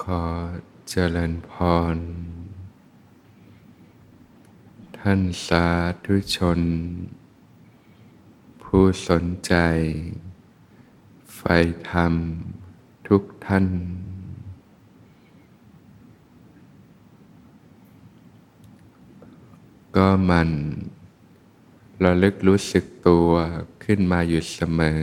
ขอเจริญพร ท่านสาธุชน ผู้สนใจ ไฟธรรมทุกท่าน ก็มันระลึกรู้สึกตัวขึ้นมาอยู่เสมอ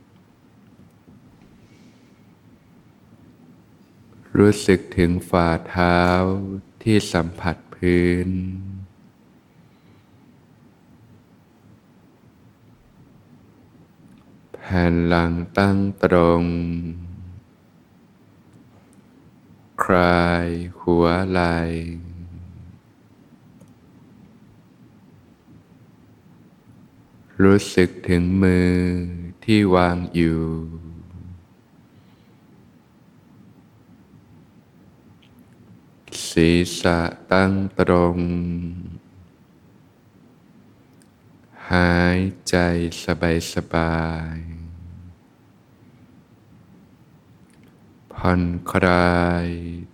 รู้สึกถึงฝ่าเท้าที่สัมผัสพื้น แผ่นหลังตั้งตรง คลายหัวไหล่รู้สึกถึงมือที่วางอยู่ ศีรษะตั้งตรง หายใจสบายสบายผ่อนคลาย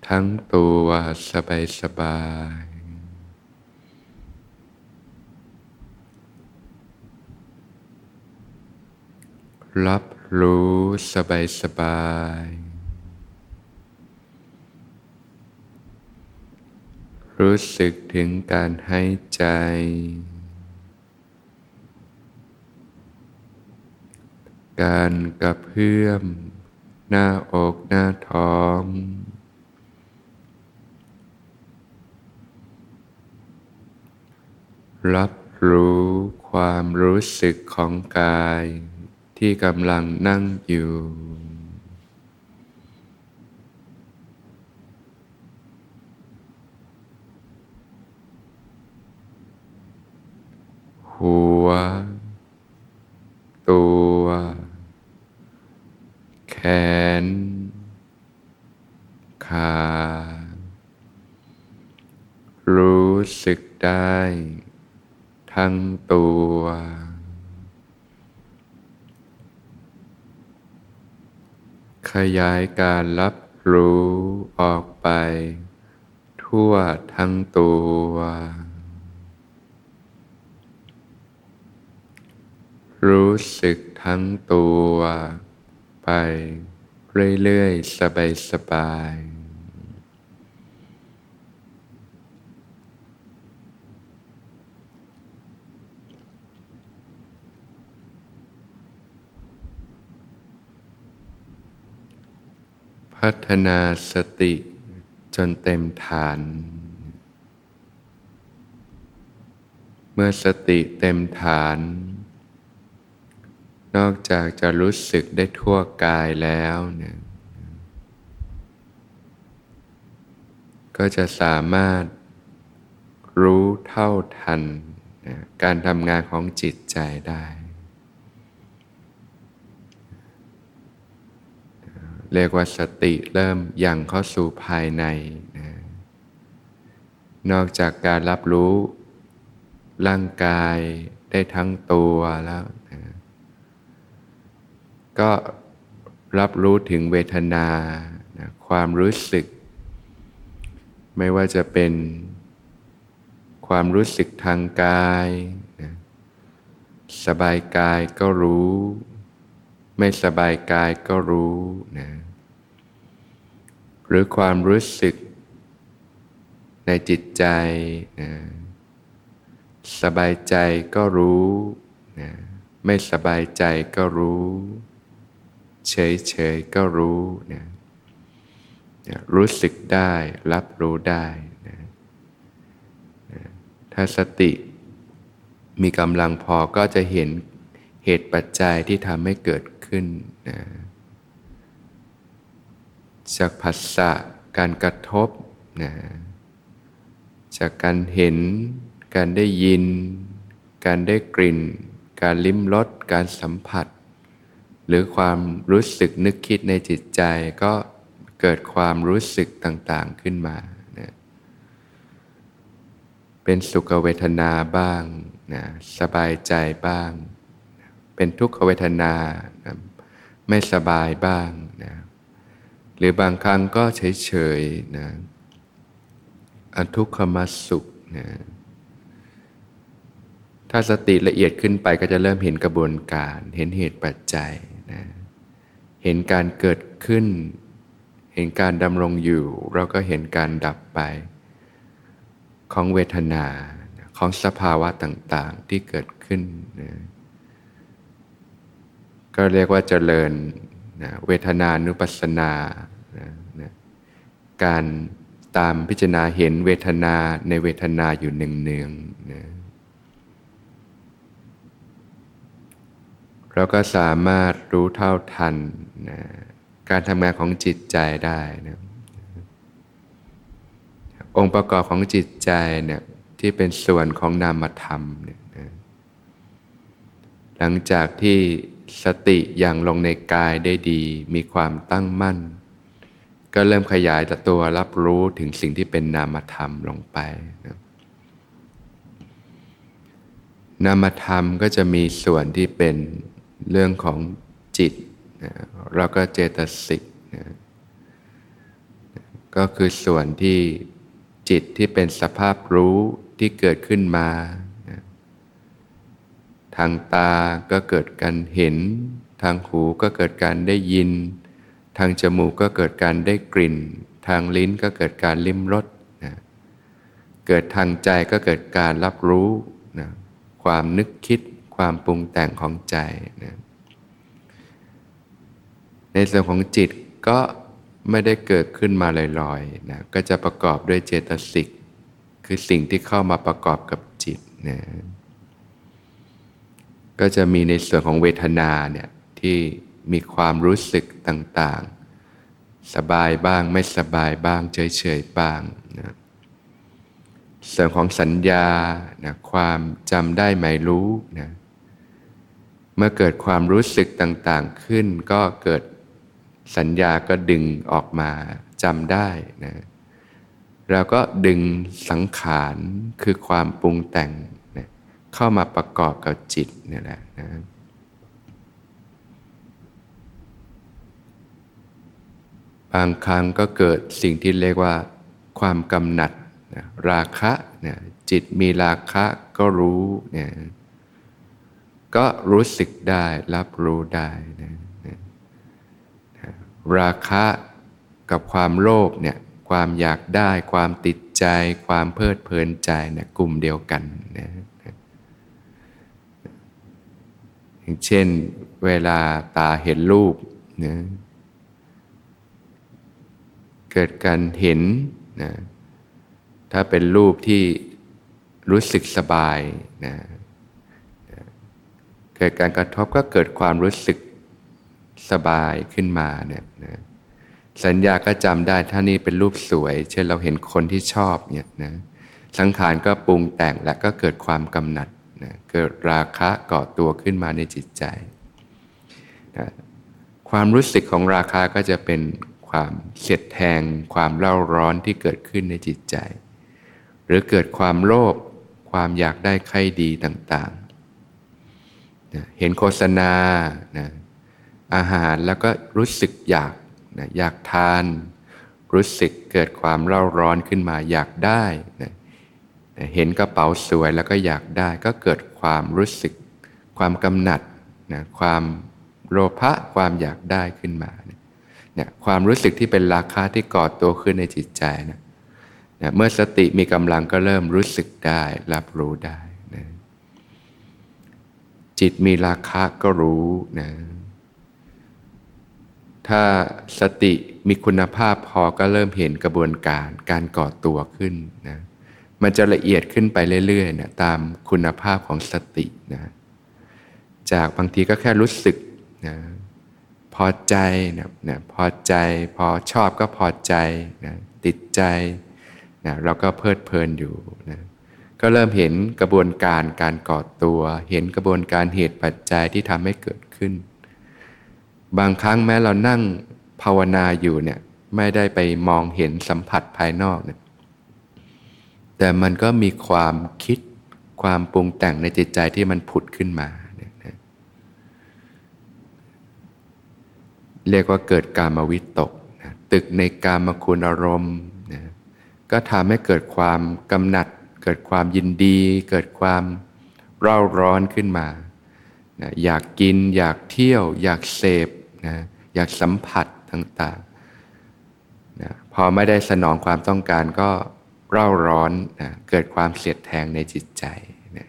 ทั้งตัวสบายสบายรับรู้สบายสบาย รู้สึกถึงการหายใจ การกระเพื่อม หน้าอกหน้าท้อง รับรู้ความรู้สึกของกายที่กำลังนั่งอยู่ หัว ตัว แขน ขา รู้สึกได้ ทั้งตัว ขยายการรับรู้ออกไป ทั่วทั้งตัว รู้สึกทั้งตัว ไปเรื่อยๆ สบายๆพัฒนาสติจนเต็มฐาน เมื่อสติเต็มฐาน นอกจากจะรู้สึกได้ทั่วกายแล้วเนี่ยก็จะสามารถรู้เท่าทันการทำงานของจิตใจได้ เรียกว่าสติเริ่มยังเข้าสู่ภายในนะนอกจากการรับรู้ร่างกายได้ทั้งตัวแล้ว ก็รับรู้ถึงเวทนานะความรู้สึก ไม่ว่าจะเป็นความรู้สึกทางกายนะสบายกายก็รู้ ไม่สบายกายก็รู้นะหรือความรู้สึกในจิตใจนะสบายใจก็รู้นะไม่สบายใจก็รู้ เฉยเฉยก็รู้นะรู้สึกได้รับรู้ได้นะถ้าสติมีกำลังพอก็จะเห็นเหตุปัจจัยที่ทำให้เกิดขึ้นนะจากผัสสะการกระทบนะจากการเห็น การได้ยิน การได้กลิ่น การลิ้มรสการสัมผัส หรือความรู้สึกนึกคิดในจิตใจก็เกิดความรู้สึกต่างๆขึ้นมานะเป็นสุขเวทนาบ้างนะสบายใจบ้าง เป็นทุกขเวทนานะไม่สบายบ้างนะหรือบางครั้งก็เฉยๆนะอทุกขมสุขนะถ้าสติละเอียดขึ้นไปก็จะเริ่มเห็นกระบวนการ เห็นเหตุปัจจัย นะเห็นการเกิดขึ้น เห็นการดำรงอยู่ เราก็เห็นการดับไป ของเวทนาของสภาวะต่างๆที่เกิดขึ้นนะก็เรียกว่าเจริญนะเวทนานุปัสสนานะนะการตามพิจารณาเห็นเวทนาในเวทนาอยู่เนืองๆนะ เราก็สามารถรู้เท่าทันนะการทำงานของจิตใจได้นะองค์ประกอบของจิตใจเนี่ยที่เป็นส่วนของนามธรรมเนี่ยนะหลังจากที่สติอย่างลงในกายได้ดี มีความตั้งมั่น ก็เริ่มขยายตัวรับรู้ถึงสิ่งที่เป็นนามธรรมลงไปนะนามธรรมก็จะมีส่วนที่เป็น เรื่องของจิตนะแล้วก็เจตสิกนะก็คือส่วนที่จิตที่เป็นสภาพรู้ที่เกิดขึ้นมานะทางตาก็เกิดการเห็น ทางหูก็เกิดการได้ยิน ทางจมูกก็เกิดการได้กลิ่น ทางลิ้นก็เกิดการลิ้มรสนะเกิดทางใจก็เกิดการรับรู้นะความนึกคิด ความปรุงแต่งของใจนะในส่วนของจิตก็ไม่ได้เกิดขึ้นมาลอยๆนะก็จะประกอบด้วยเจตสิก คือสิ่งที่เข้ามาประกอบกับจิตนะก็จะมีในส่วนของเวทนาเนี่ยที่มีความรู้สึกต่างๆ สบายบ้างไม่สบายบ้างเฉยๆบ้างนะส่วนของสัญญานะความจำได้หมายรู้นะ เมื่อเกิดความรู้สึกต่างๆขึ้น ก็เกิดสัญญาก็ดึงออกมาจำได้นะเราก็ดึงสังขารคือความปรุงแต่งนะเข้ามาประกอบกับจิตนี่แหละนะบางครั้งก็เกิดสิ่งที่เรียกว่า ความกำหนัดนะราคะนะจิตมีราคะก็รู้เนี่ย ก็รู้สึกได้รับรู้ได้นะราคะกับความโลภเนี่ยความอยากได้ ความติดใจ ความเพลิดเพลินใจเนี่ยกลุ่มเดียวกันนะอย่างเช่นเวลาตาเห็นรูปนะเกิดการเห็นนะถ้าเป็นรูปที่รู้สึกสบายนะ เกิดการกระทบก็เกิดความรู้สึกสบายขึ้นมาเนี่ยนะสัญญาก็จำได้ถ้านี่เป็นรูปสวย เช่นเราเห็นคนที่ชอบเนี่ยนะสังขารก็ปรุงแต่งและก็เกิดความกำหนัดนะเกิดราคะเกาะตัวขึ้นมาในจิตใจนะความรู้สึกของราคาก็จะเป็นความเสียดแทง ความเล่าร้อนที่เกิดขึ้นในจิตใจ หรือเกิดความโลภความอยากได้ใครดีต่างๆ นะเห็นโฆษณานะอาหารแล้วก็รู้สึกอยากนะอยากทาน รู้สึกเกิดความเร่าร้อนขึ้นมาอยากได้นะเห็นกระเป๋าสวยแล้วก็อยากได้ ก็เกิดความรู้สึก ความกำหนัดนะความโลภะความอยากได้ขึ้นมาเนี่ยความรู้สึกที่เป็นราคาที่ก่อตัวขึ้นในจิตใจนะนะเมื่อสติมีกำลังก็เริ่มรู้สึกได้ รับรู้ได้ จิตมีราคะก็รู้นะถ้าสติมีคุณภาพพอก็เริ่มเห็นกระบวนการการก่อตัวขึ้นนะมันจะละเอียดขึ้นไปเรื่อยๆนะตามคุณภาพของสตินะจากบางทีก็แค่รู้สึกนะพอใจนะนะพอใจพอชอบก็พอใจนะติดใจนะเราก็เพลิดเพลินอยู่นะ ก็เริ่มเห็นกระบวนการการก่อตัว เห็นกระบวนการเหตุปัจจัยที่ทำให้เกิดขึ้น บางครั้งแม้เรานั่งภาวนาอยู่เนี่ยไม่ได้ไปมองเห็นสัมผัสภายนอกเนี่ยแต่มันก็มีความคิดความปรุงแต่งในจิตใจที่มันผุดขึ้นมาเนเรียกว่าเกิดการมาวิตกตึกในการมาคุณอารมณ์ ก็ทำให้เกิดความกำหนัด กิดความยินดี เกิดความเร่าร้อนขึ้นมานะอยากกิน อยากเที่ยว อยากเสพนะอยากสัมผัสต่างๆนะพอไม่ได้สนองความต้องการก็เร่าร้อนนะเกิดความเสียดแทงในจิตใจนะ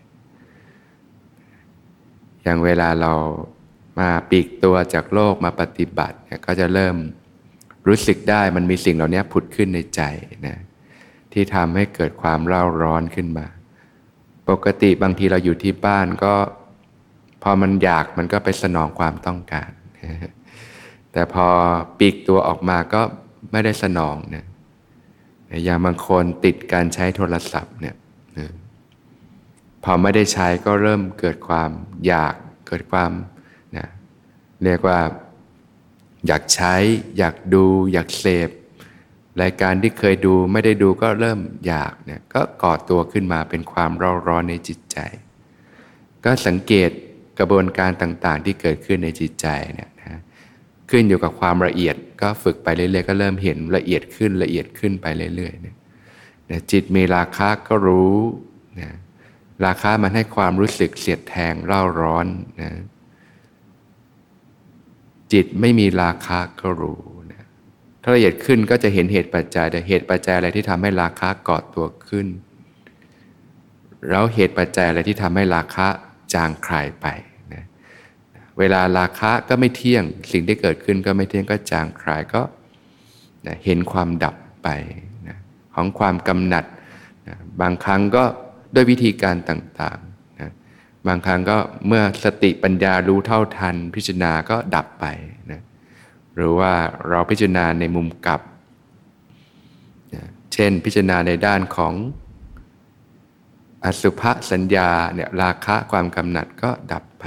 อย่างเวลาเรามาปีกตัวจากโลกมาปฏิบัติเนี่ยก็จะเริ่มรู้สึกได้มันมีสิ่งเหล่านี้ผุดขึ้นในใจนะ ที่ทำให้เกิดความเร่าร้อนขึ้นมา ปกติบางทีเราอยู่ที่บ้านก็ พอมันอยากมันก็ไปสนองความต้องการ แต่พอปีกตัวออกมาก็ไม่ได้สนองนะอย่างบางคนติดการใช้โทรศัพท์เนี่ยพอไม่ได้ใช้ก็เริ่มเกิดความอยากเกิดความนะเรียกว่า อยากใช้ อยากดู อยากเสพ รายการที่เคยดูไม่ได้ดูก็เริ่มอยากเนี่ยก็ก่อตัวขึ้นมาเป็นความร้อนร้อนในจิตใจ ก็สังเกตกระบวนการต่างๆ ที่เกิดขึ้นในจิตใจเนี่ยนะขึ้นอยู่กับความละเอียดก็ฝึกไปเรื่อยๆ ก็เริ่มเห็นละเอียดขึ้นละเอียดขึ้นไปเรื่อยๆเนี่ยจิตมีราคะก็รู้นะราคะมันให้ความรู้สึกเสียดแทงเร่าร้อนนะจิตไม่มีราคะก็รู้ ถ้าละเอียดขึ้นก็จะเห็นเหตุปัจจัยแต่เหตุปัจจัยอะไรที่ทำให้ราคะเกาะตัวขึ้น แล้วเหตุปัจจัยอะไรที่ทำให้ราคะจางคลายไปนะเวลาราคะก็ไม่เที่ยง สิ่งที่เกิดขึ้นก็ไม่เที่ยงก็จางคลายก็นะเห็นความดับไปนะของความกำหนัดนะบางครั้งก็ด้วยวิธีการต่างๆนะบางครั้งก็เมื่อสติปัญญารู้เท่าทัน พิจารณาก็ดับไปนะ หรือว่าเราพิจารณาในมุมกลับ เช่นพิจารณาในด้านของอสุภสัญญาเนี่ยราคะความกำหนัดก็ดับไป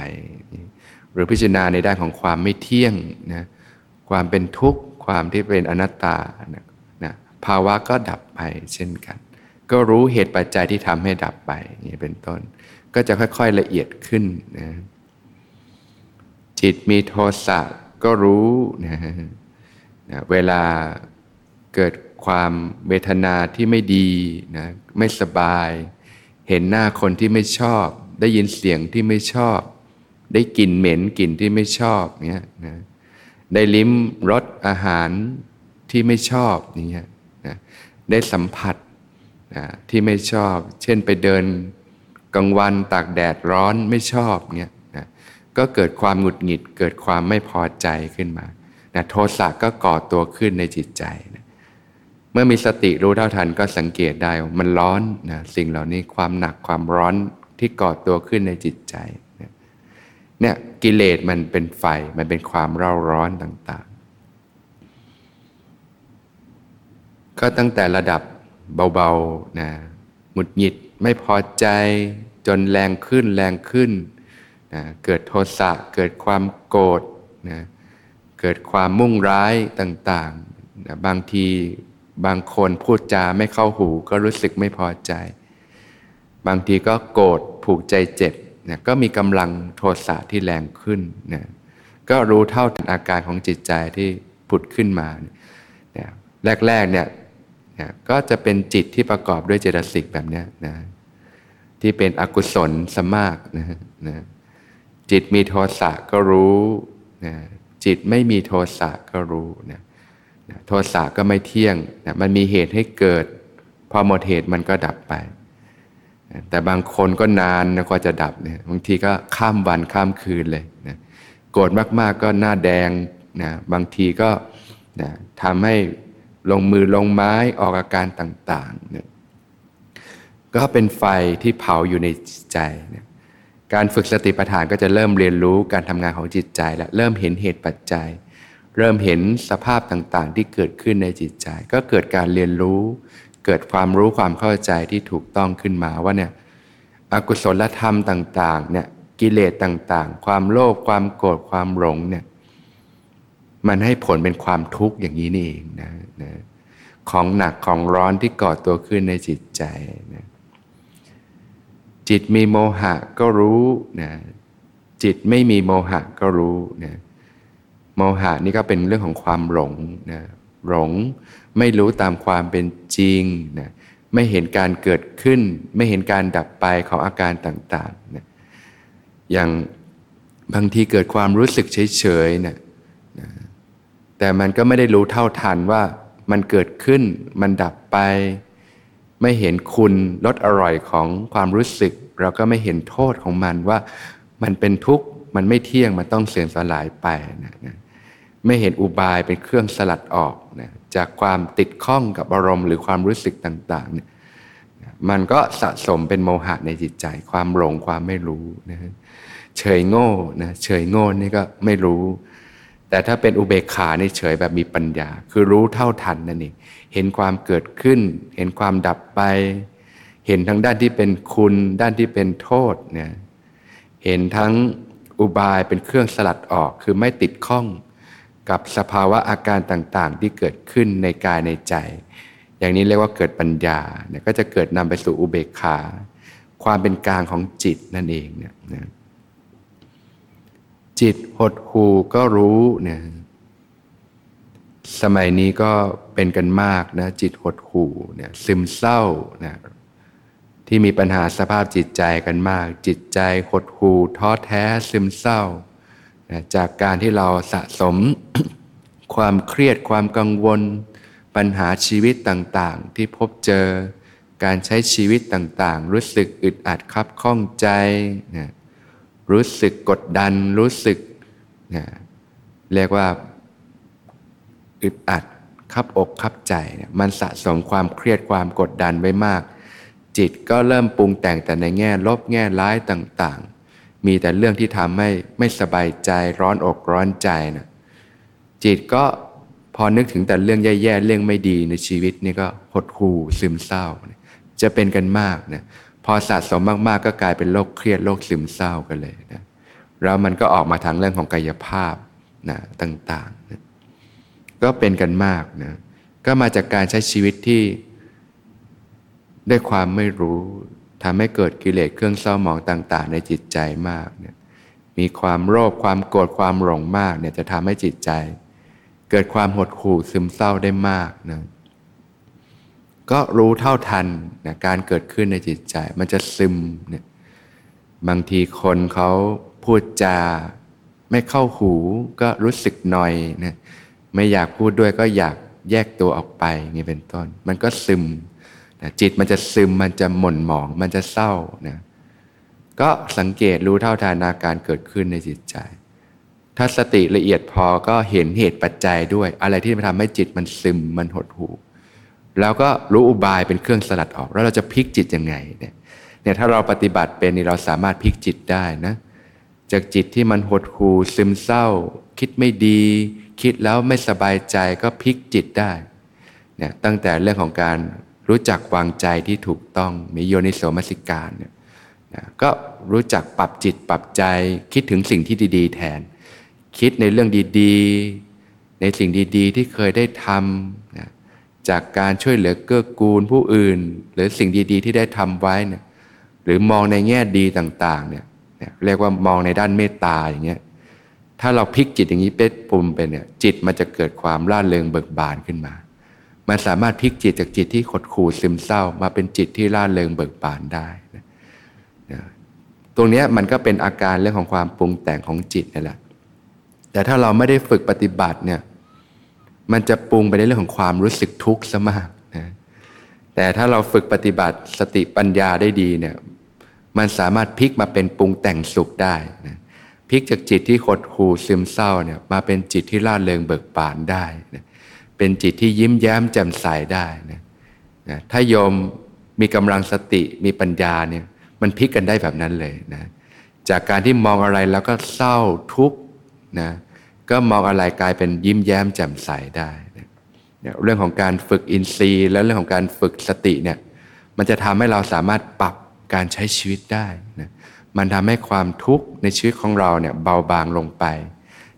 หรือพิจารณาในด้านของความไม่เที่ยงนะความเป็นทุกข์ความที่เป็นอนัตตานะนะภาวะก็ดับไปเช่นกัน ก็รู้เหตุปัจจัยที่ทำให้ดับไปนี่เป็นต้น ก็จะค่อยๆละเอียดขึ้นนะจิตมีโทสะ ก็รู้นะนะเวลาเกิดความเวทนาที่ไม่ดีนะไม่สบาย เห็นหน้าคนที่ไม่ชอบ ได้ยินเสียงที่ไม่ชอบ ได้กลิ่นเหม็นกลิ่นที่ไม่ชอบเนี้ยนะได้ลิ้มรสอาหารที่ไม่ชอบเนี้ยนะได้สัมผัสนะที่ไม่ชอบ เช่นไปเดินกลางวันตากแดดร้อนไม่ชอบเนี้ย ก็เกิดความหงุดหงิด เกิดความไม่พอใจขึ้นมานะโทสะก็ก่อตัวขึ้นในจิตใจนะเมื่อมีสติรู้เท่าทันก็สังเกตได้มันร้อนนะสิ่งเหล่านี้ความหนักความร้อนที่ก่อตัวขึ้นในจิตใจเนี่ยกิเลสมันเป็นไฟมันเป็นความเร่าร้อนต่างๆ ก็ตั้งแต่ระดับเบาๆนะหมุดหงิดไม่พอใจจนแรงขึ้นแรงขึ้น นะเกิดโทสะเกิดความโกรธนะเกิดความมุ่งร้ายต่างๆนะบางทีบางคนพูดจาไม่เข้าหูก็รู้สึกไม่พอใจ บางทีก็โกรธผูกใจเจ็บนี่ยก็มีกำลังโทสะที่แรงขึ้นนะก็รู้เท่าทันอาการของจิตใจที่ผุดขึ้นมานี่ยแรกๆเนี่ยนี่ยก็จะเป็นจิตที่ประกอบด้วยเจตสิกแบบนี้นะที่เป็นอกุศลสมากนะนะ จิตมีโทสะก็รู้นะจิตไม่มีโทสะก็รู้นะโทสะก็ไม่เที่ยงนะมันมีเหตุให้เกิด พอหมดเหตุมันก็ดับไปแต่บางคนก็นานนะกว่าจะดับเนี่ยบางทีก็ข้ามวันข้ามคืนเลยนะโกรธมากๆก็หน้าแดงนะบางทีก็นะทำให้ลงมือลงไม้ออกอาการต่างๆเนี่ยก็เป็นไฟที่เผาอยู่ในจิตใจนะ การฝึกสติปัฏฐานก็จะเริ่มเรียนรู้การทำงานของจิตใจ และเริ่มเห็นเหตุปัจจัย เริ่มเห็นสภาพต่างๆ ที่เกิดขึ้นในจิตใจ ก็เกิดการเรียนรู้ เกิดความรู้ความเข้าใจที่ถูกต้องขึ้นมาว่าเนี่ยอกุศลธรรมต่างๆเนี่ยกิเลสต่างๆ ความโลภความโกรธความหลงเนี่ยมันให้ผลเป็นความทุกข์อย่างนี้นี่เองนะนะของหนักของร้อนที่ก่อตัวขึ้นในจิตใจนะ จิตมีโมหะก็รู้นะจิตไม่มีโมหะก็รู้นะโมหะนี่ก็เป็นเรื่องของความหลงนะหลงไม่รู้ตามความเป็นจริงนะไม่เห็นการเกิดขึ้น ไม่เห็นการดับไปของอาการต่างๆนะอย่างบางทีเกิดความรู้สึกเฉยๆนะนะแต่มันก็ไม่ได้รู้เท่าทันว่ามันเกิดขึ้นมันดับไป ไม่เห็นคุณรสอร่อยของความรู้สึก เราก็ไม่เห็นโทษของมันว่ามันเป็นทุกข์มันไม่เที่ยงมันต้องเสื่อมสลายไปนะนะไม่เห็นอุบายเป็นเครื่องสลัดออกนะจากความติดข้องกับอารมณ์หรือความรู้สึกต่างๆเนี่ยมันก็สะสมเป็นโมหะในจิตใจ ความหลงความไม่รู้นะเฉยโง่นะเฉยโง่นี่ก็ไม่รู้ แต่ถ้าเป็นอุเบกขาในเฉยแบบมีปัญญา คือรู้เท่าทันนั่นเองเห็นความเกิดขึ้น เห็นความดับไป เห็นทั้งด้านที่เป็นคุณด้านที่เป็นโทษเนี่ยเห็นทั้งอุบายเป็นเครื่องสลัดออกคือไม่ติดข้องกับสภาวะอาการต่างๆ ที่เกิดขึ้นในกายในใจ อย่างนี้เรียกว่าเกิดปัญญาเนี่ยก็จะเกิดนำไปสู่อุเบกขา ความเป็นกลางของจิตนั่นเองเนี่ยนะจิตหดหูก็รู้เนี่ยสมัยนี้ก็เป็นกันมากนะจิตหดหูเนี่ยซึมเศร้านะ ที่มีปัญหาสภาพจิตใจกันมาก จิตใจหดหู่ท้อแท้ซึมเศร้า จากการที่เราสะสม ความเครียดความกังวล ปัญหาชีวิตต่างๆ ที่พบเจอ การใช้ชีวิตต่างๆ รู้สึกอึดอัดคับข้องใจนะรู้สึกกดดันรู้สึกนะเรียกว่าอึดอัดคับอกคับใจ มันสะสมความเครียดความกดดันไว้มาก จิตก็เริ่มปรุงแต่งแต่ในแง่ลบแง่ร้ายต่างๆ มีแต่เรื่องที่ทำให้ไม่สบายใจร้อนอกร้อนใจนะจิตก็พอนึกถึงแต่เรื่องแย่ๆเรื่องไม่ดีในชีวิตนี่ก็หดหู่ซึมเศร้า จะเป็นกันมากนะพอสะสมมากๆ ก็กลายเป็นโรคเครียดโรคซึมเศร้ากันเลยนะแล้วมันก็ออกมาทางเรื่องของกายภาพนะต่างๆนะก็เป็นกันมากนะก็มาจากการใช้ชีวิตที่ ด้วยความไม่รู้ทำให้เกิดกิเลสเครื่องเศร้าหมองต่าง ๆ ในจิตใจมากเนี่ยมีความโลภความโกรธความหลงมากเนี่ยจะทำให้จิตใจ เกิดความหดหู่ซึมเศร้าได้มากนะก็รู้เท่าทันนะการเกิดขึ้นในจิตใจ มันจะซึมเนี่ยบางทีคนเขาพูดจาไม่เข้าหูก็รู้สึกหน่อยนะไม่อยากพูดด้วยก็อยากแยกตัวออกไปไงเป็นต้น มันก็ซึม นะจิตมันจะซึมมันจะหม่นหมอง มันจะเศร้านะก็สังเกตรู้เท่าทานอาการเกิดขึ้นในจิตใจ ถ้าสติละเอียดพอก็เห็นเหตุปัจจัยด้วย อะไรที่มันทำให้จิตมันซึมมันหดหู่แล้วก็รู้อุบายเป็นเครื่องสลัดออก แล้วเราจะพลิกจิตยังไงเนี่ยเนี่ยถ้าเราปฏิบัติเป็นนี่เราสามารถพลิกจิตได้นะจากจิตที่มันหดหู่ซึมเศร้า คิดไม่ดี คิดแล้วไม่สบายใจก็พลิกจิตได้เนี่ยตั้งแต่เรื่องของการ รู้จักวางใจที่ถูกต้องมีโยนิโสมสิการเนี่ยนะก็รู้จักปรับจิตปรับใจคิดถึงสิ่งที่ดีๆ แทน คิดในเรื่องดีๆ ในสิ่งดีๆ ที่เคยได้ทำนะจากการช่วยเหลือเกื้อกูลผู้อื่น หรือสิ่งดีๆ ที่ได้ทำไว้เนี่ยหรือมองในแง่ดีต่างๆเนี่ยเรียกว่ามองในด้านเมตตาอย่างเงี้ยถ้าเราพลิกจิตอย่างนี้เป็นปุ่มเป็นเนี่ยจิตมันจะเกิดความร่าเริงเบิกบานขึ้นมา มันสามารถพลิกจิตจากจิตที่ขดขู่ซึมเศร้า มาเป็นจิตที่ร่าเริงเบิกบานได้นะตรงนี้มันก็เป็นอาการเรื่องของความปรุงแต่งของจิตนั่นแหละ แต่ถ้าเราไม่ได้ฝึกปฏิบัติเนี่ย มันจะปรุงไปในเรื่องของความรู้สึกทุกข์ซะมากนะแต่ถ้าเราฝึกปฏิบัติสติปัญญาได้ดีเนี่ย มันสามารถพลิกมาเป็นปรุงแต่งสุขได้นะพลิกจากจิตที่ขดหูซึมเศร้าเนี่ยมาเป็นจิตที่ร่าเริงเบิกบานได้นะ เป็นจิตที่ยิ้มแย้มแจ่มใสได้นะนะถ้าโยมมีกำลังสติมีปัญญาเนี่ยมันพลิกกันได้แบบนั้นเลยนะจากการที่มองอะไรแล้วก็เศร้าทุกข์นะก็มองอะไรกลายเป็นยิ้มแย้มแจ่มใสได้นะเรื่องของการฝึกอินทรีย์ และเรื่องของการฝึกสติเนี่ยมันจะทำให้เราสามารถปรับการใช้ชีวิตได้นะมันทำให้ความทุกข์ในชีวิตของเราเนี่ยเบาบางลงไป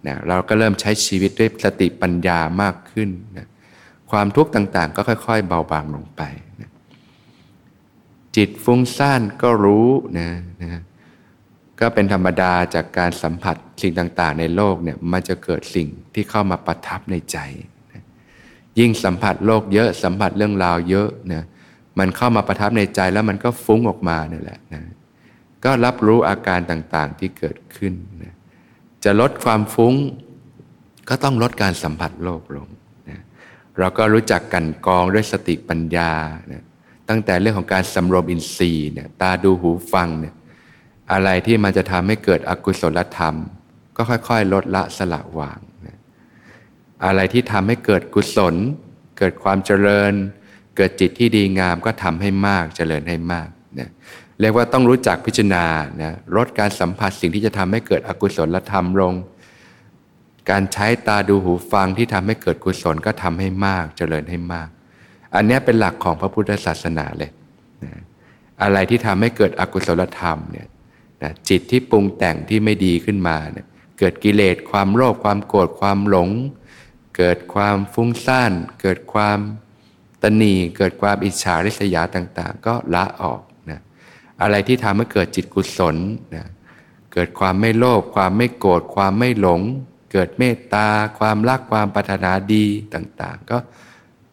นะเราก็เริ่มใช้ชีวิตด้วยสติปัญญามากขึ้นนะความทุกข์ต่างๆ ก็ค่อย ๆ เบาบางลงไปนะจิตฟุ้งซ่านก็รู้นะนะก็เป็นธรรมดาจากการสัมผัสสิ่งต่างๆ ในโลกเนี่ยมันจะเกิดสิ่งที่เข้ามาประทับในใจนะยิ่งสัมผัสโลกเยอะสัมผัสเรื่องราวเยอะนะมันเข้ามาประทับในใจแล้วมันก็ฟุ้งออกมานี่แหละนะก็รับรู้อาการต่างๆที่เกิดขึ้น จะลดความฟุ้ง ก็ต้องลดการสัมผัสโลกลงนะเราก็รู้จักกันกองด้วยสติปัญญานะตั้งแต่เรื่องของการสำรวมอินทรีย์เนี่ยตาดูหูฟังเนี่ยอะไรที่มันจะทำให้เกิดอกุศลธรรม ก็ค่อยๆ ลดละสละวางนะอะไรที่ทำให้เกิดกุศล เกิดความเจริญ เกิดจิตที่ดีงามก็ทำให้มากเจริญให้มากนะ เรียกว่าต้องรู้จักพิจารณานะลดการสัมผัสสิ่งที่จะทำให้เกิดอกุศลธรรมลง การใช้ตาดูหูฟังที่ทำให้เกิดกุศลก็ทำให้มากเจริญให้มาก อันนี้เป็นหลักของพระพุทธศาสนาเลยนะอะไรที่ทำให้เกิดอกุศลธรรมเนี่ยนะจิตที่ปรุงแต่งที่ไม่ดีขึ้นมาเนี่ยเกิดกิเลสความโลภความโกรธความหลง เกิดความฟุ้งซ่านเกิดความตนีเกิดความอิจฉาริษยาต่าง ๆ ก็ละออก อะไรที่ทำให้เกิดจิตกุศลนะเกิดความไม่โลภความไม่โกรธความไม่หลง เกิดเมตตา ความรักความปรารถนาดีต่างๆ ก็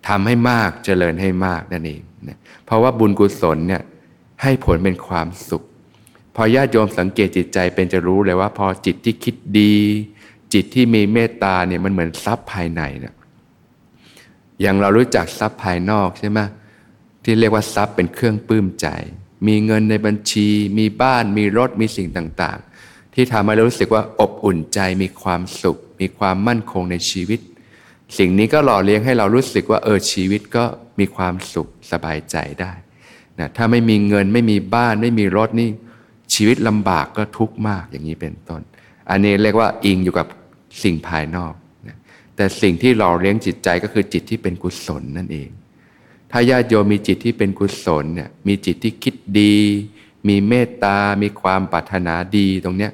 ทำให้มากเจริญให้มากนั่นเองนะเพราะว่าบุญกุศลเนี่ยให้ผลเป็นความสุข พอญาติโยมสังเกตจิตใจเป็นจะรู้เลยว่า พอจิตที่คิดดี จิตที่มีเมตตาเนี่ยมันเหมือนทรัพย์ภายในเนี่ยอย่างเรารู้จักทรัพย์ภายนอกใช่ไหมที่เรียกว่าทรัพย์เป็นเครื่องปลื้มใจ มีเงินในบัญชี มีบ้าน มีรถ มีสิ่งต่างๆ ที่ทำให้เรารู้สึกว่าอบอุ่นใจ มีความสุข มีความมั่นคงในชีวิต สิ่งนี้ก็หล่อเลี้ยงให้เรารู้สึกว่าเออชีวิตก็มีความสุขสบายใจได้นะถ้าไม่มีเงินไม่มีบ้านไม่มีรถนี่ชีวิตลำบากก็ทุกข์มากอย่างนี้เป็นต้น อันนี้เรียกว่าอิงอยู่กับสิ่งภายนอกนะแต่สิ่งที่หล่อเลี้ยงจิตใจก็คือจิตที่เป็นกุศลนั่นเอง ถ้าญาติโยมมีจิตที่เป็นกุศลเนี่ยมีจิตที่คิดดี มีเมตตา มีความปรารถนาดีตรงเนี้ย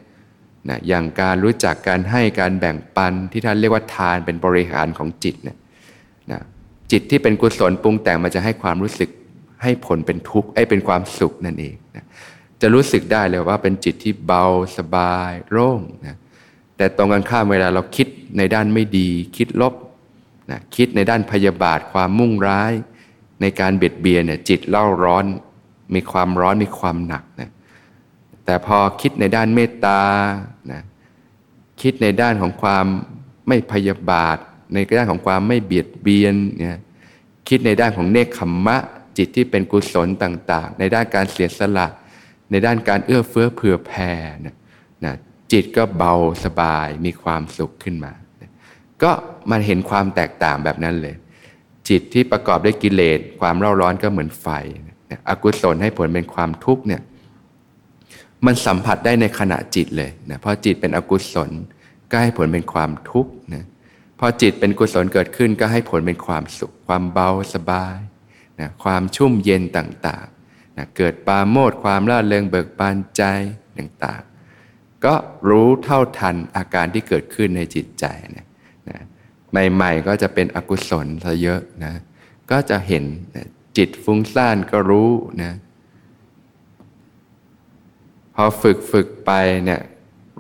นะอย่างการรู้จักการให้การแบ่งปันที่ท่านเรียกว่าทานเป็นบริหารของจิตเนี่ยนะจิตที่เป็นกุศลปรุงแต่งมันจะให้ความรู้สึกให้ผลเป็นทุกข์ไอ้เป็นความสุขนั่นเองนะจะรู้สึกได้เลยว่าเป็นจิตที่เบาสบายโล่งนะแต่ตรงกันข้ามเวลาเราคิดในด้านไม่ดี คิดลบนะคิดในด้านพยาบาทความมุ่งร้าย ในการเบียดเบียนเนี่ยจิตเล่าร้อน มีความร้อนมีความหนักนะแต่พอคิดในด้านเมตตานะคิดในด้านของความไม่พยาบาท ในด้านของความไม่เบียดเบียนเนี่ยคิดในด้านของเนคขมมะ จิตที่เป็นกุศลต่างๆ ในด้านการเสียสละ ในด้านการเอื้อเฟื้อเผื่อแผ่นะนะจิตก็เบาสบายมีความสุขขึ้นมานะก็มันเห็นความแตกต่างแบบนั้นเลย จิตที่ประกอบด้วยกิเลสความเร่าร้อนก็เหมือนไฟอกุศลให้ผลเป็นความทุกข์เนี่ยมันสัมผัสได้ในขณะจิตเลยนะพราะจิตเป็นอกุศลก็ให้ผลเป็นความทุกข์นะพอจิตเป็นกุศลเกิดขึ้นก็ให้ผลเป็นความสุข ความเบาสบายนะความชุ่มเย็นต่างๆนะเกิดปาโมดความร่าเริงเบิกบานใจต่างๆ ก็รู้เท่าทันอาการที่เกิดขึ้นในจิตใจนะนะ ใหม่ๆ ก็จะเป็นอกุศลซะเยอะนะก็จะเห็นจิตฟุ้งซ่านก็รู้นะพอฝึกฝึกไปเนี่ย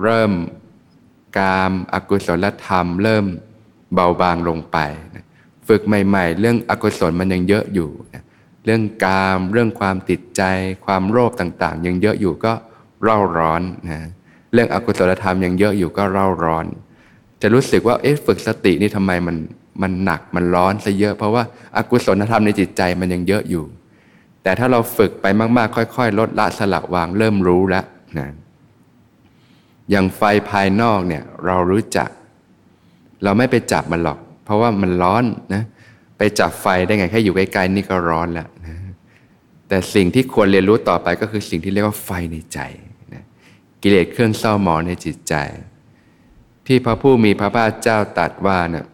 เริ่มกามอากุศลธรรม เริ่มเบาบางลงไปนะฝึกใหม่ ๆ เรื่องอกุศลมันยังเยอะอยู่นะเรื่องกามเรื่องความติดใจ ความโลภต่างๆ ยังเยอะอยู่ก็เร่าร้อนนะเรื่องอกุศลธรรมยังเยอะอยู่ก็เร่าร้อน จะรู้สึกว่าเอ๊ะฝึกสตินี่ทำไมมันมันหนักมันร้อนซะเยอะ เพราะว่าอากุศลธรรมในจิตใจมันยังเยอะอยู่ แต่ถ้าเราฝึกไปมากๆ ค่อย ๆ ลดละสละวางเริ่มรู้แล้วนะอย่างไฟภายนอกเนี่ยเรารู้จัก เราไม่ไปจับมันหรอก เพราะว่ามันร้อนนะไปจับไฟได้ไงแค่อยู่ใกล้ๆนี่ก็ร้อนแล้วนะแต่สิ่งที่ควรเรียนรู้ต่อไปก็คือสิ่งที่เรียกว่าไฟในใจนะกิเลสเครื่องเศร้าหมองในจิตใจ ที่พระผู้มีพระภาคเจ้าตรัสว่าเนะ่ย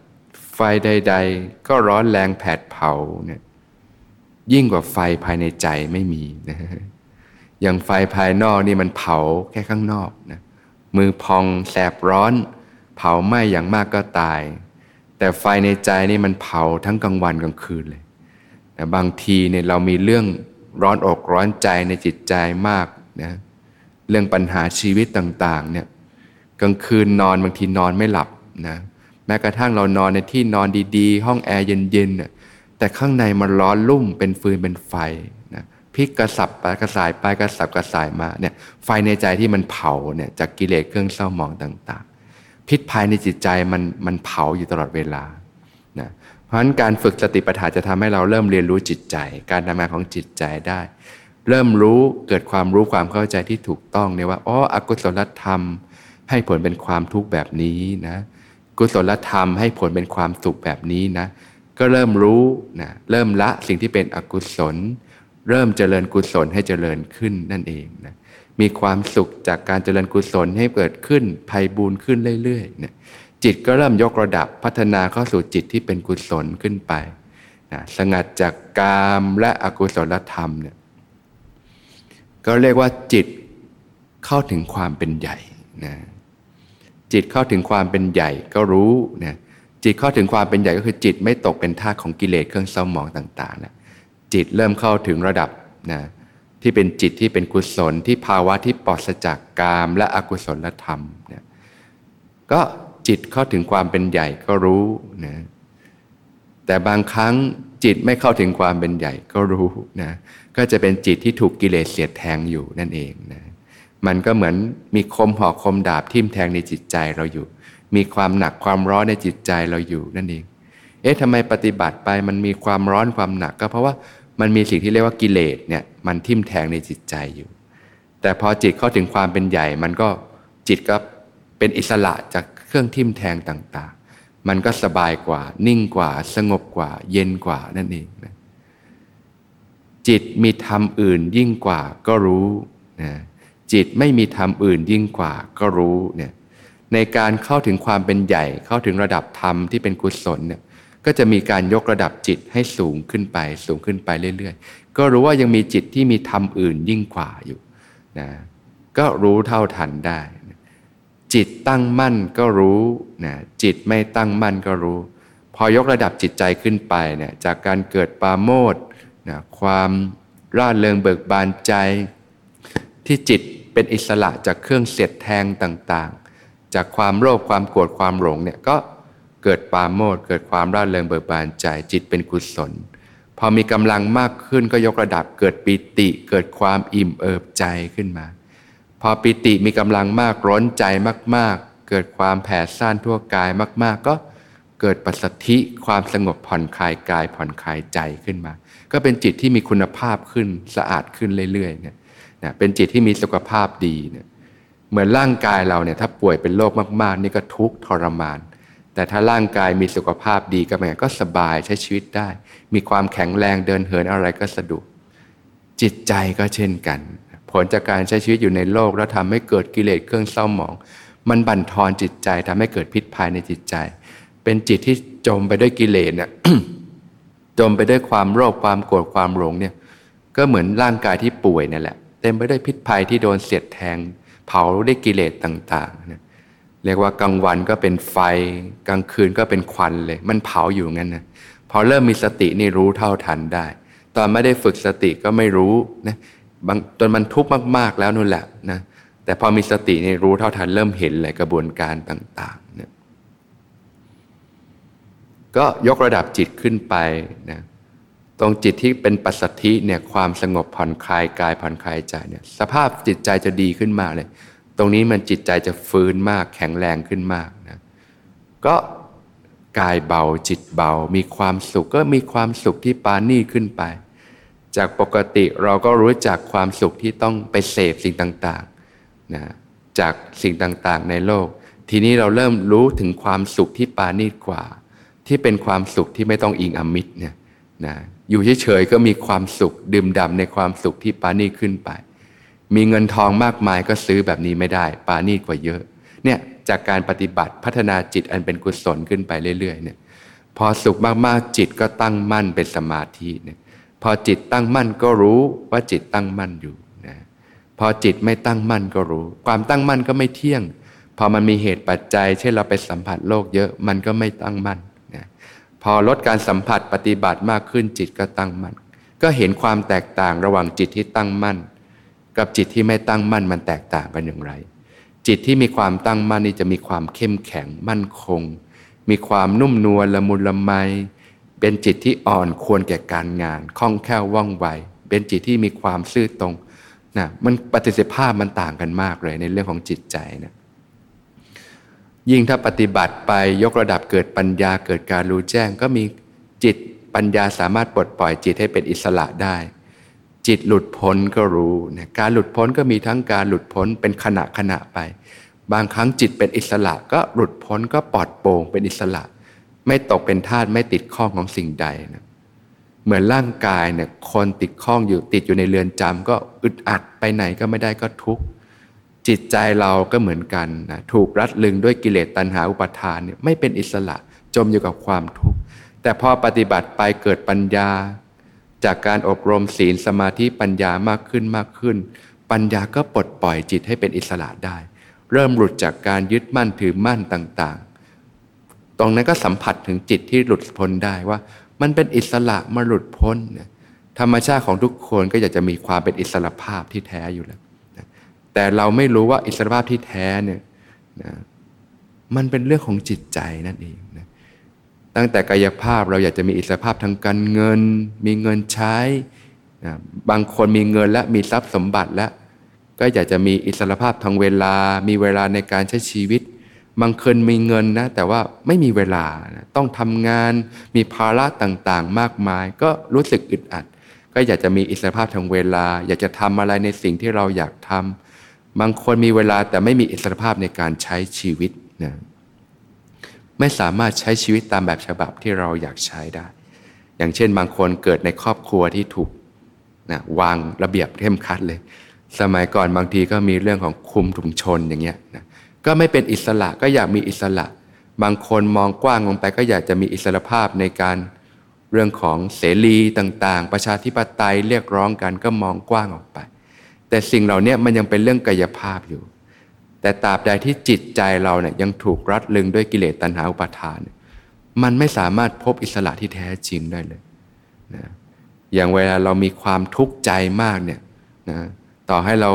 ไฟใด ๆ ก็ร้อนแรงแผดเผาเนี่ยยิ่งกว่าไฟภายในใจไม่มีนะอย่างไฟภายนอกนี่มันเผาแค่ข้างนอกนะมือพองแสบร้อน เผาไหม้อย่างมากก็ตาย แต่ไฟในใจนี่มันเผาทั้งกลางวันกลางคืนเลยแต่บางทีเนี่ยเรามีเรื่องร้อนอกร้อนใจในจิตใจมากนะเรื่องปัญหาชีวิตต่างๆเนี่ย กลางคืนนอนบางทีนอนไม่หลับนะแม้กระทั่งเรานอนในที่นอนดีๆ ห้องแอร์เย็นๆแต่ข้างในมันร้อนลุ่มเป็นฟืนเป็นไฟนะพลิกกระสับไปกระสายไปกระสับกระสายมาเนี่ยไฟในใจที่มันเผาเนี่ยจากกิเลสเครื่องเศร้าหมองต่างๆ พิษภายในจิตใจมันมันเผาอยู่ตลอดเวลานะเพราะฉะนั้นการฝึกสติปัฏฐานจะทำให้เราเริ่มเรียนรู้จิตใจ การทำงานของจิตใจได้ เริ่มรู้เกิดความรู้ความเข้าใจที่ถูกต้องเนี่ยว่าอ๋ออกุศลธรรม ให้ผลเป็นความทุกข์แบบนี้นะกุศลธรรมให้ผลเป็นความสุขแบบนี้นะ ก็เริ่มรู้นะเริ่มละสิ่งที่เป็นอกุศล เริ่มเจริญกุศลให้เจริญขึ้นนั่นเองนะมีความสุขจากการเจริญกุศลให้เกิดขึ้นภัยบูนขึ้นเรื่อยๆนะจิตก็เริ่มยกระดับพัฒนาเข้าสู่จิตที่เป็นกุศลขึ้นไปนะสงัดจากกามและอกุศลธรรมเนี่ยก็เรียกว่าจิตเข้าถึงความเป็นใหญ่นะ จิตเข้าถึงความเป็นใหญ่ก็รู้เนะจิตเข้าถึงความเป็นใหญ่ก็คือจิตไม่ตกเป็นท่าของกิเลสเครื่องเศร้าหมองต่างๆนะจิตเริ่มเข้าถึงระดับนะที่เป็นจิตที่เป็นกุศลที่ภาวะที่ปลอดจากกามและอกุศลธรรมนะก็จิตเข้าถึงความเป็นใหญ่ก็รู้นะแต่บางครั้งจิตไม่เข้าถึงความเป็นใหญ่ก็รู้นะก็จะเป็นจิตที่ถูกกิเลสเสียดแทงอยู่นั่นเองนะ มันก็เหมือนมีคมหอกคมดาบทิ่มแทงในจิตใจเราอยู่ มีความหนักความร้อนในจิตใจเราอยู่นั่นเอง เอ๊ะทำไมปฏิบัติไปมันมีความร้อนความหนักก็เพราะว่ามันมีสิ่งที่เรียกว่ากิเลสเนี่ยมันทิ่มแทงในจิตใจอยู่ แต่พอจิตเข้าถึงความเป็นใหญ่ มันก็จิตก็เป็นอิสระจากเครื่องทิ่มแทงต่างๆ มันก็สบายกว่า นิ่งกว่า สงบกว่า เย็นกว่านั่นเองนะจิตมีธรรมอื่นยิ่งกว่าก็รู้นะ จิตไม่มีธรรมอื่นยิ่งกว่าก็รู้เนี่ยในการเข้าถึงความเป็นใหญ่เข้าถึงระดับธรรมที่เป็นกุศลเนี่ยก็จะมีการยกระดับจิตให้สูงขึ้นไป สูงขึ้นไปเรื่อยๆ ก็รู้ว่ายังมีจิตที่มีธรรมอื่นยิ่งกว่าอยู่นะก็รู้เท่าทันได้ จิตตั้งมั่นก็รู้นะจิตไม่ตั้งมั่นก็รู้ พอยกระดับจิตใจขึ้นไปเนี่ยจากการเกิดปาโมดนะความร่าเริงเบิกบานใจ ที่จิต เป็นอิสระจากเครื่องเสียดแทงต่างๆ จากความโลภความโกรธความหลงเนี่ยก็เกิดปาโมดเกิดความร่าเริงเบิกบานใจจิตเป็นกุศล พอมีกำลังมากขึ้นก็ยกระดับเกิดปิติ เกิดความอิ่มเอิบใจขึ้นมา พอปิติมีกำลังมากร้อนใจมากๆ เกิดความแผ่ซ่านทั่วกายมาก ๆ ก็เกิดปัสสธิความสงบผ่อนคลายกายผ่อนคลายใจขึ้นมา ก็เป็นจิตที่มีคุณภาพขึ้นสะอาดขึ้นเรื่อยๆเนี่ย นะเป็นจิตที่มีสุขภาพดีเนี่ยเหมือนร่างกายเราเนี่ยถ้าป่วยเป็นโรคมากๆ นี่ก็ทุกข์ทรมาน แต่ถ้าร่างกายมีสุขภาพดีก็แม่ก็สบายใช้ชีวิตได้ มีความแข็งแรงเดินเหินอะไรก็สะดวกจิตใจก็เช่นกัน ผลจากการใช้ชีวิตอยู่ในโลกแล้วทำให้เกิดกิเลสเครื่องเศร้าหมอง มันบั่นทอนจิตใจทำให้เกิดพิษภายในจิตใจ เป็นจิตที่จมไปด้วยกิเลสเนี่ยจมไปด้วยความโลภความโกรธความหลงเนี่ยก็เหมือนร่างกายที่ป่วยนั่นแหละ เต็มไปด้วยพิษภัยที่โดนเสียดแทง เผาด้วยกิเลสต่างๆนะเรียกว่ากลางวันก็เป็นไฟ กลางคืนก็เป็นควันเลย มันเผาอยู่งั้นนะพอเริ่มมีสตินี่รู้เท่าทันได้ ตอนไม่ได้ฝึกสติก็ไม่รู้นะจนมันทุกข์มากๆแล้วนู่นแหละนะแต่พอมีสตินี่รู้เท่าทันเริ่มเห็นเลยกระบวนการต่างๆนะก็ยกระดับจิตขึ้นไปนะ ตรงจิตที่เป็นปัสสัทธิเนี่ยความสงบผ่อนคลายกายผ่อนคลายใจเนี่ยสภาพจิตใจจะดีขึ้นมากเลย ตรงนี้มันจิตใจจะฟื้นมากแข็งแรงขึ้นมากนะก็กายเบาจิตเบา มีความสุขก็มีความสุขที่ปานี่ขึ้นไป จากปกติเราก็รู้จักความสุขที่ต้องไปเสพสิ่งต่างๆนะจากสิ่งต่างๆในโลก ทีนี้เราเริ่มรู้ถึงความสุขที่ปานีกว่า ที่เป็นความสุขที่ไม่ต้องอิงอมิตรเนี่ยนะ อยู่เฉยๆก็มีความสุขดื่มด่ำในความสุขที่ปานีขึ้นไป มีเงินทองมากมายก็ซื้อแบบนี้ไม่ได้ ปานีกว่าเยอะ เนี่ยจากการปฏิบัติพัฒนาจิตอันเป็นกุศลขึ้นไปเรื่อยๆเนี่ยพอสุขมากๆจิตก็ตั้งมั่นเป็นสมาธิเนี่ยพอจิตตั้งมั่นก็รู้ว่าจิตตั้งมั่นอยู่นะพอจิตไม่ตั้งมั่นก็รู้ ความตั้งมั่นก็ไม่เที่ยง พอมันมีเหตุปัจจัย เช่นเราไปสัมผัสโลกเยอะมันก็ไม่ตั้งมั่น พอลดการสัมผัสปฏิบัติมากขึ้นจิตก็ตั้งมั่น ก็เห็นความแตกต่างระหว่างจิตที่ตั้งมั่น กับจิตที่ไม่ตั้งมั่นมันแตกต่างกันอย่างไร จิตที่มีความตั้งมั่นนี่จะมีความเข้มแข็งมั่นคง มีความนุ่มนวลละมุนละไม เป็นจิตที่อ่อนควรแก่การงานคล่องแคล่วว่องไว เป็นจิตที่มีความซื่อตรงนะมันปฏิสิภาพมันต่างกันมากเลยในเรื่องของจิตใจนะ ยิ่งถ้าปฏิบัติไปยกระดับเกิดปัญญาเกิดการรู้แจ้ง ก็มีจิตปัญญาสามารถปลดปล่อยจิตให้เป็นอิสระได้ จิตหลุดพ้นก็รู้นะการหลุดพ้นก็มีทั้งการหลุดพ้นเป็นขณะขณะไป บางครั้งจิตเป็นอิสระก็หลุดพ้นก็ปลอดโปร่งเป็นอิสระ ไม่ตกเป็นทาสไม่ติดข้องของสิ่งใดนะเหมือนร่างกายเนี่ยคนติดข้องอยู่ติดอยู่ในเรือนจำก็อึดอัดไปไหนก็ไม่ได้ก็ทุกข์ จิตใจเราก็เหมือนกันนะถูกรัดลึงด้วยกิเลสตัณหาอุปาทานเนี่ยไม่เป็นอิสระจมอยู่กับความทุกข์ แต่พอปฏิบัติไปเกิดปัญญา จากการอบรมศีลสมาธิปัญญามากขึ้นมากขึ้น ปัญญาก็ปลดปล่อยจิตให้เป็นอิสระได้ เริ่มหลุดจากการยึดมั่นถือมั่นต่างๆ ตรงนั้นก็สัมผัสถึงจิตที่หลุดพ้นได้ว่า มันเป็นอิสระมาหลุดพ้นธรรมชาติของทุกคนก็อยากจะมีความเป็นอิสระภาพที่แท้อยู่แล้ว แต่เราไม่รู้ว่าอิสระภาพที่แท้เนี่ยมันเป็นเรื่องของจิตใจนั่นเองนะตั้งแต่กายภาพเราอยากจะมีอิสรภาพทางการเงิน มีเงินใช้นะบางคนมีเงินและมีทรัพย์สมบัติแล้ว ก็อยากจะมีอิสรภาพทางเวลา มีเวลาในการใช้ชีวิต บางคนมีเงินนะแต่ว่าไม่มีเวลานะต้องทำงาน มีภาระต่างๆ มากมาย ก็รู้สึกอึดอัด ก็อยากจะมีอิสรภาพทางเวลา อยากจะทำอะไรในสิ่งที่เราอยากทำ บางคนมีเวลาแต่ไม่มีอิสรภาพในการใช้ชีวิตนะไม่สามารถใช้ชีวิตตามแบบฉบับที่เราอยากใช้ได้ อย่างเช่น บางคนเกิดในครอบครัวที่ถูกนะวางระเบียบเข้มขัดเลย สมัยก่อนบางทีก็มีเรื่องของคุมถุงชนอย่างเงี้ยนะก็ไม่เป็นอิสระก็อยากมีอิสระ บางคนมองกว้างลงไปก็อยากจะมีอิสระภาพในการเรื่องของเสรีต่าง ๆ ประชาธิปไตยเรียกร้องกันก็มองกว้างออกไป แต่สิ่งเหล่านี้มันยังเป็นเรื่องกายภาพอยู่ แต่ตราบใดที่จิตใจเราเนี่ยยังถูกรัดลึงด้วยกิเลสตัณหาอุปาทาน มันไม่สามารถพบอิสระที่แท้จริงได้เลยนะอย่างเวลาเรามีความทุกข์ใจมากเนี่ยนะต่อให้เรา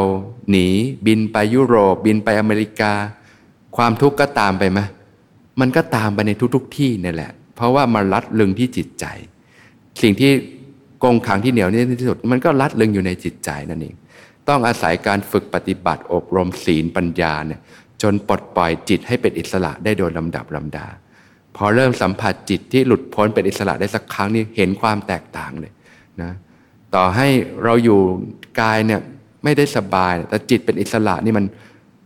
หนีบินไปยุโรป บินไปอเมริกา ความทุกข์ก็ตามไปไหมมันก็ตามไปในทุก ๆทที่นี่แหละ เพราะว่ามันรัดลึงที่จิตใจ สิ่งที่กงขังที่เหนียวนี่ที่สุด มันก็รัดลึงอยู่ในจิตใจนั่นเอง ต้องอาศัยการฝึกปฏิบัติอบรมศีลปัญญาเนี่ยจนปลดปล่อยจิตให้เป็นอิสระได้โดยลำดับลำดา พอเริ่มสัมผัสจิตที่หลุดพ้นเป็นอิสระได้สักครั้งนี่เห็นความแตกต่างเลยนะต่อให้เราอยู่กายเนี่ยไม่ได้สบาย แต่จิตเป็นอิสระนี่มัน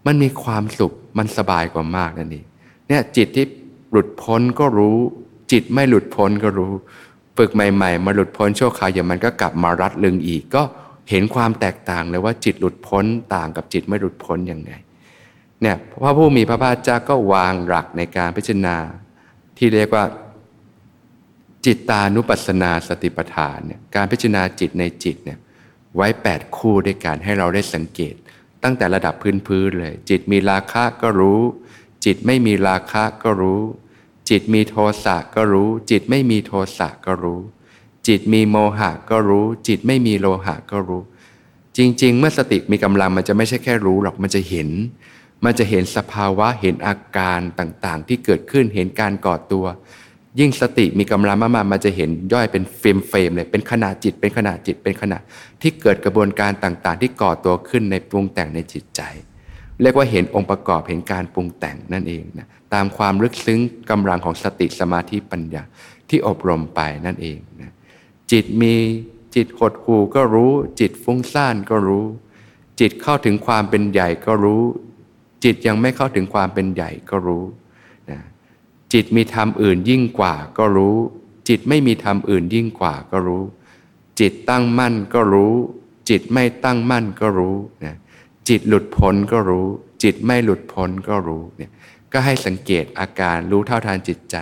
มันมีความสุขมันสบายกว่ามากนั่นเองเนี่ยจิตที่หลุดพ้นก็รู้ จิตไม่หลุดพ้นก็รู้ ฝึกใหม่ ๆ มาหลุดพ้นชั่วคราวอย่างมันก็กลับมารัดลึงอีกก็ เห็นความแตกต่างเลยว่าจิตหลุดพ้นต่างกับจิตไม่หลุดพ้นยังไงเนี่ยพระผู้มีพระภาคเจ้าก็วางหลักในการพิจารณา ที่เรียกว่า จิตตานุปัสสนาสติปัฏฐานเนี่ยการพิจารณาจิตในจิตเนี่ยไว้ 8 คู่ด้วยการให้เราได้สังเกต ตั้งแต่ระดับพื้นๆเลย จิตมีราคะก็รู้ จิตไม่มีราคะก็รู้ จิตมีโทสะก็รู้ จิตไม่มีโทสะก็รู้ จิตมีโมหะก็รู้ จิตไม่มีโมหะก็รู้ จริง ๆ เมื่อสติมีกำลังมันจะไม่ใช่แค่รู้หรอกมันจะเห็น มันจะเห็นสภาวะเห็นอาการต่างๆ ที่เกิดขึ้นเห็นการก่อตัว ยิ่งสติมีกำลังมากๆมันจะเห็นย่อยเป็น frame frame เลยเป็นขณะจิตเป็นขณะจิตเป็นขณะที่เกิดกระบวนการต่างๆ ที่ก่อตัวขึ้นในปรุงแต่งในจิตใจ เรียกว่าเห็นองค์ประกอบเห็นการปรุงแต่งนั่นเองนะตามความลึกซึ้งกำลังของสติสมาธิปัญญาที่อบรมไปนั่นเองนะ จิตมีจิตหดหูก็รู้ จิตฟุ้งซ่านก็รู้ จิตเข้าถึงความเป็นใหญ่ก็รู้ จิตยังไม่เข้าถึงความเป็นใหญ่ก็รู้นะจิตมีธรรมอื่นยิ่งกว่าก็รู้ จิตไม่มีธรรมอื่นยิ่งกว่าก็รู้ จิตตั้งมั่นก็รู้ จิตไม่ตั้งมั่นก็รู้นะจิตหลุดพ้นก็รู้ จิตไม่หลุดพ้นก็รู้เนี่ยก็ให้สังเกตอาการรู้เท่าทานจิตใจ